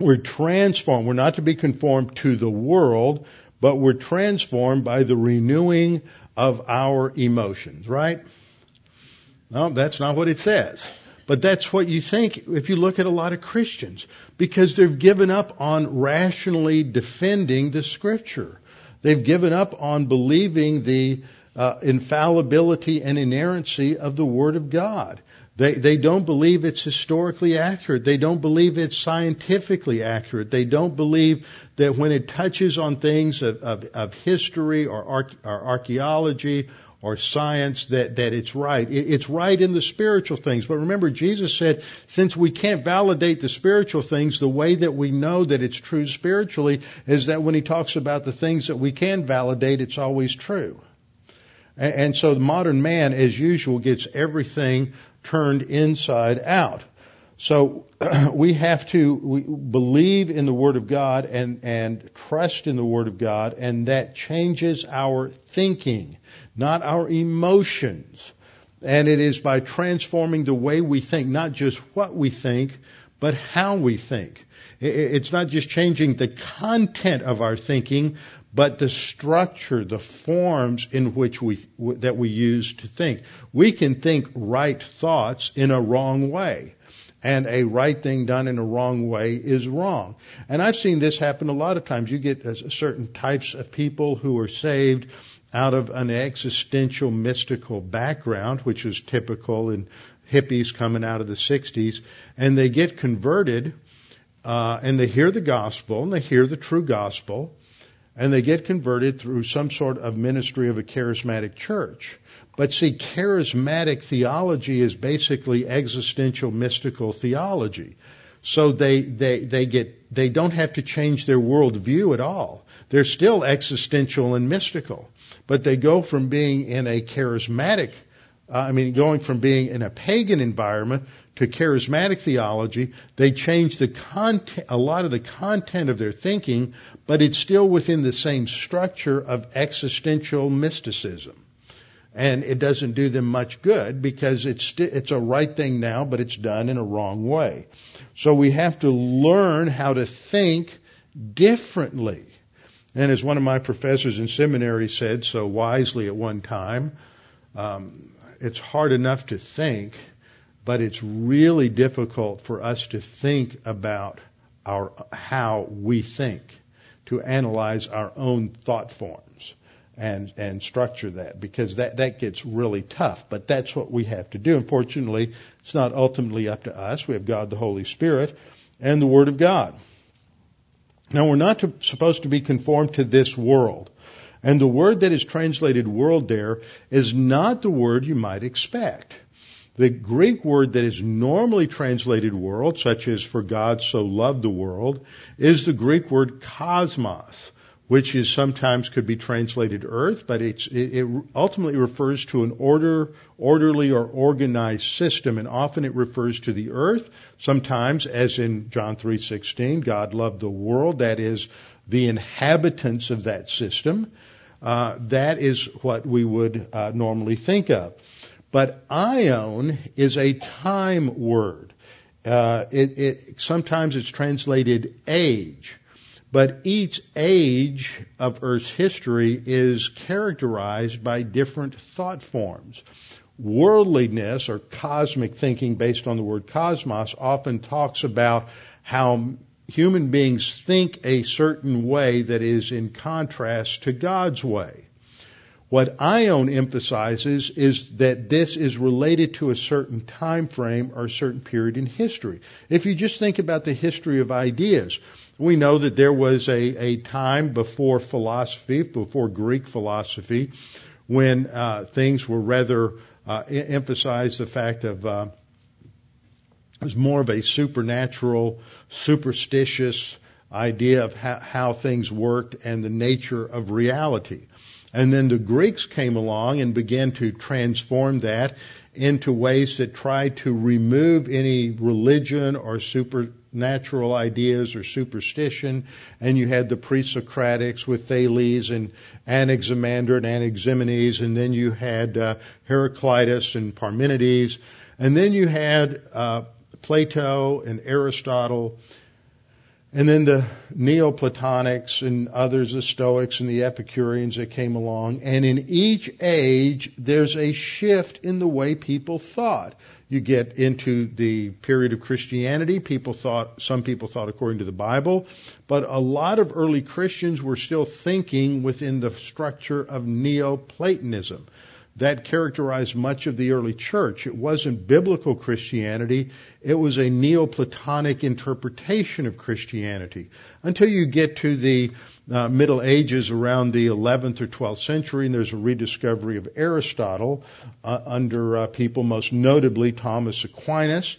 we're transformed. We're not to be conformed to the world, but we're transformed by the renewing of our emotions, right? No, that's not what it says. But that's what you think if you look at a lot of Christians, because they've given up on rationally defending the scripture. They've given up on believing the uh, infallibility and inerrancy of the Word of God. They, they don't believe it's historically accurate. They don't believe it's scientifically accurate. They don't believe that when it touches on things of, of, of history or, arch, or archaeology or science that, that it's right. It, it's right in the spiritual things. But remember, Jesus said, since we can't validate the spiritual things, the way that we know that it's true spiritually is that when he talks about the things that we can validate, it's always true. And, and so the modern man, as usual, gets everything turned inside out. So we have to believe in the Word of God and, and trust in the Word of God, and that changes our thinking, not our emotions. And it is by transforming the way we think, not just what we think, but how we think. It's not just changing the content of our thinking, but the structure, the forms in which we, that we use to think. We can think right thoughts in a wrong way. and a right thing done in a wrong way is wrong. And I've seen this happen a lot of times. You get certain types of people who are saved out of an existential mystical background, which is typical in hippies coming out of the 60s, and they get converted, uh, and they hear the gospel, and they hear the true gospel, and they get converted through some sort of ministry of a charismatic church. But see, charismatic theology is basically existential mystical theology. So they, they, they get, they don't have to change their worldview at all. They're still existential and mystical. But they go from being in a charismatic, uh, I mean, going from being in a pagan environment to charismatic theology, they change the content, a lot of the content of their thinking, but it's still within the same structure of existential mysticism and it doesn't do them much good because it's it's a right thing now, but it's done in a wrong way. So we have to learn how to think differently. And as one of my professors in seminary said so wisely at one time, um, it's hard enough to think, but it's really difficult for us to think about our how we think, to analyze our own thought forms and and structure that because that that gets really tough. But that's what we have to do. Unfortunately, it's not ultimately up to us. We have God, the Holy Spirit, and the Word of God. Now we're not to, supposed to be conformed to this world. And the word that is translated world there is not the word you might expect. The Greek word that is normally translated world, such as for God so loved the world, is the Greek word cosmos which is sometimes could be translated earth, but it, it ultimately refers to an order, orderly or organized system, and often it refers to the earth. Sometimes, as in John 3:16, God loved the world, that is the inhabitants of that system. Uh, that is what we would uh, normally think of. But aion is a time word. Uh, it, it, sometimes it's translated age. But each age of Earth's history is characterized by different thought forms. Worldliness or cosmic thinking based on the word cosmos often talks about how human beings think a certain way that is in contrast to God's way. What Aion emphasizes is that this is related to a certain time frame or a certain period in history. If you just think about the history of ideas, we know that there was a, a time before philosophy, before Greek philosophy, when uh, things were rather uh, emphasized the fact of uh, it was more of a supernatural, superstitious idea of how, how things worked and the nature of reality. And then the Greeks came along and began to transform that into ways that tried to remove any religion or supernatural ideas or superstition. And you had the pre-Socratics with Thales and Anaximander and Anaximenes, and then you had uh, Heraclitus and Parmenides, and then you had uh, Plato and Aristotle and then the Neoplatonics and others, the Stoics and the Epicureans that came along. And in each age, there's a shift in the way people thought. You get into the period of Christianity, people thought, some people thought according to the Bible, but a lot of early Christians were still thinking within the structure of Neoplatonism that characterized much of the early church. It wasn't biblical Christianity. It was a Neoplatonic interpretation of Christianity. Until you get to the uh, Middle Ages around the 11th or 12th century, and there's a rediscovery of Aristotle uh, under uh, people, most notably Thomas Aquinas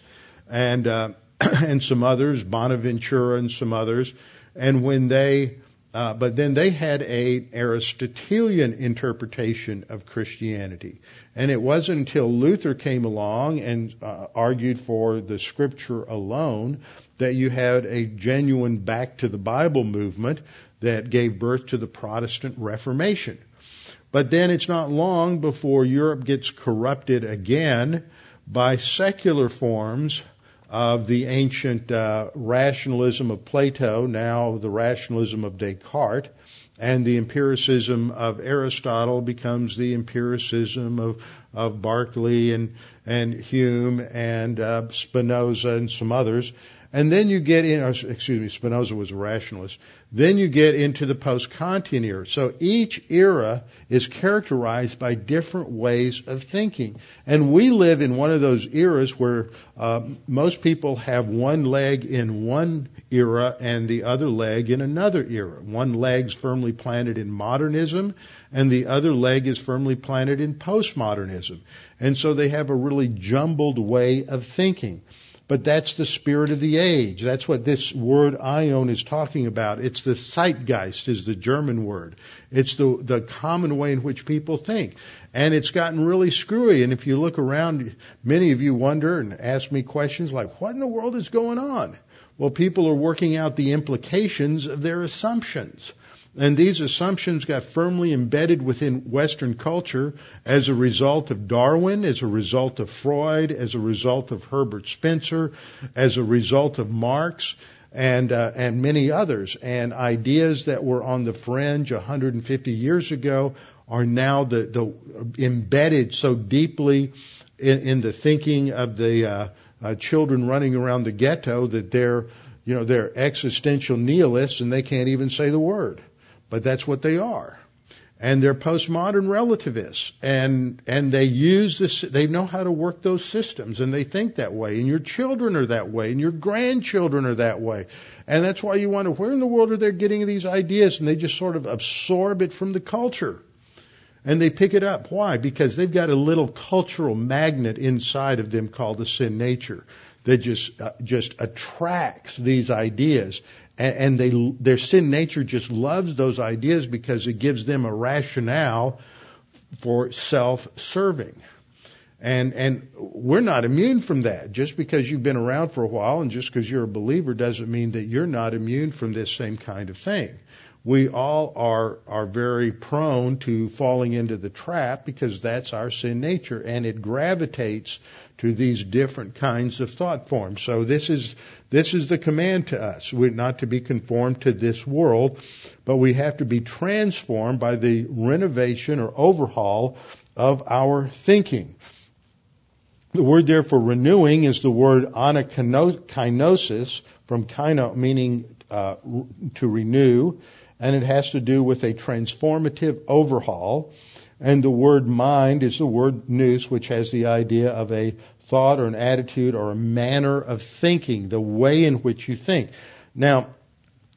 and uh, and some others, Bonaventura and some others. And when they uh, but then they had a Aristotelian interpretation of Christianity, and it wasn't until Luther came along and uh, argued for the Scripture alone that you had a genuine back to the Bible movement that gave birth to the Protestant Reformation. But then it's not long before Europe gets corrupted again by secular forms of the ancient uh, rationalism of Plato, now the rationalism of Descartes, and the empiricism of Aristotle becomes the empiricism of, of Berkeley and, and Hume and uh, Spinoza and some others. And then you get in, excuse me, Spinoza was a rationalist. Then you get into the post-Kantian era. So each era is characterized by different ways of thinking. And we live in one of those eras where uh, most people have one leg in one era and the other leg in another era. One leg's firmly planted in modernism and the other leg is firmly planted in postmodernism. And so they have a really jumbled way of thinking. But that's the spirit of the age. That's what this word aion is talking about. It's the zeitgeist is the German word. It's the, the common way in which people think. And it's gotten really screwy. And if you look around, many of you wonder and ask me questions like, what in the world is going on? Well, people are working out the implications of their assumptions. And these assumptions got firmly embedded within Western culture as a result of Darwin, as a result of Freud, as a result of Herbert Spencer, as a result of Marx, and uh, and many others. And ideas that were on the fringe 150 years ago are now the, the embedded so deeply in, in the thinking of the uh, uh, children running around the ghetto that they're you know they're existential nihilists and they can't even say the word but that's what they are. And they're postmodern relativists, and and they use this. They know how to work those systems, and they think that way. And your children are that way, and your grandchildren are that way, and that's why you wonder where in the world are they getting these ideas? And they just sort of absorb it from the culture, and they pick it up. Why? Because they've got a little cultural magnet inside of them called the sin nature that just uh, just attracts these ideas and, they their sin nature just loves those ideas because it gives them a rationale for self-serving. And and we're not immune from that. Just because you've been around for a while and just because you're a believer doesn't mean that you're not immune from this same kind of thing. We all are are very prone to falling into the trap because that's our sin nature and it gravitates to these different kinds of thought forms. So this is this is the command to us. We're not to be conformed to this world, but we have to be transformed by the renovation or overhaul of our thinking. The word there for renewing is the word anakainosis from kino, meaning uh, to renew, and it has to do with a transformative overhaul. And the word mind is the word nous, which has the idea of a thought or an attitude or a manner of thinking, the way in which you think. Now,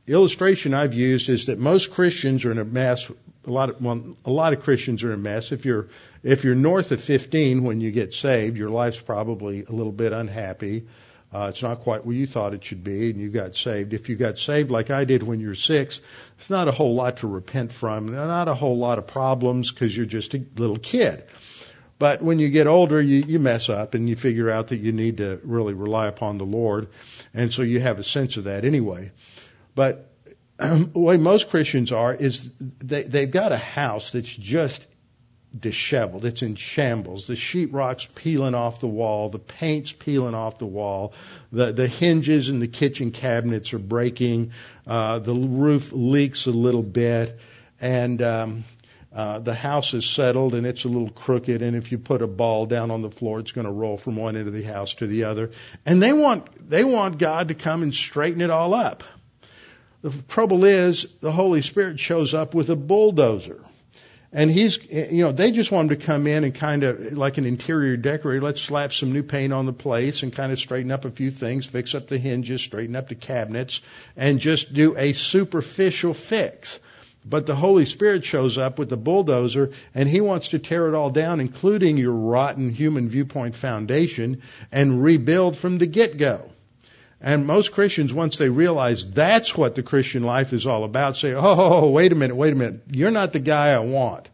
illustration I've used is that most Christians are in a mess. A lot of well, a lot of Christians are in a mess. If you're if you're north of 15 when you get saved, your life's probably a little bit unhappy. Uh, it's not quite where you thought it should be, and you got saved. If you got saved like I did when you're six, it's not a whole lot to repent from. Not a whole lot of problems because you're just a little kid. But when you get older, you, you mess up and you figure out that you need to really rely upon the Lord. And so you have a sense of that anyway. But the way most Christians are is they, they've got a house that's just disheveled. It's in shambles. The sheetrock's peeling off the wall. The paint's peeling off the wall. The, the hinges in the kitchen cabinets are breaking. Uh, the roof leaks a little bit. And, um, uh, the house is settled and it's a little crooked, and if you put a ball down on the floor, it's going to roll from one end of the house to the other. And they want they want God to come and straighten it all up. The trouble is, the Holy Spirit shows up with a bulldozer. And he's, you know, they just want him to come in and kind of, like an interior decorator, let's slap some new paint on the place and kind of straighten up a few things, fix up the hinges, straighten up the cabinets, and just do a superficial fix. But the Holy Spirit shows up with the bulldozer and he wants to tear it all down, including your rotten human viewpoint foundation, and rebuild from the get go. And most Christians, once they realize that's what the Christian life is all about, say, oh, wait a minute, wait a minute. You're not the guy I want.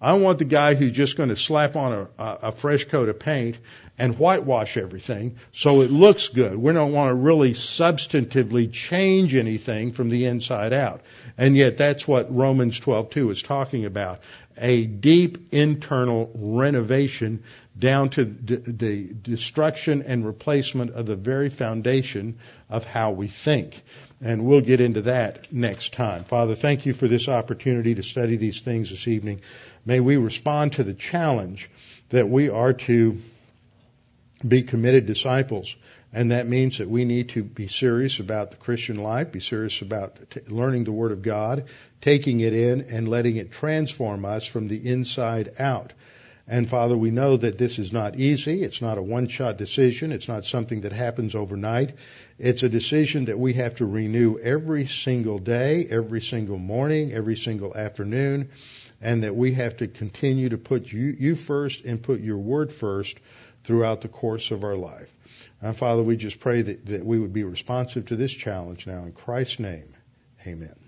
I want the guy who's just going to slap on a, a fresh coat of paint and whitewash everything so it looks good. We don't want to really substantively change anything from the inside out. And yet that's what Romans 12:2 is talking about. a deep internal renovation down to d- the destruction and replacement of the very foundation of how we think. And we'll get into that next time. Father, thank you for this opportunity to study these things this evening. May we respond to the challenge that we are to be committed disciples. And that means that we need to be serious about the Christian life, be serious about t- learning the Word of God, taking it in, and letting it transform us from the inside out. And Father, we know that this is not easy. It's not a one shot decision. It's not something that happens overnight. It's a decision that we have to renew every single day, every single morning, every single afternoon, and that we have to continue to put you, you first and put your word first throughout the course of our life. And Father, we just pray that, that we would be responsive to this challenge now in Christ's name. Amen.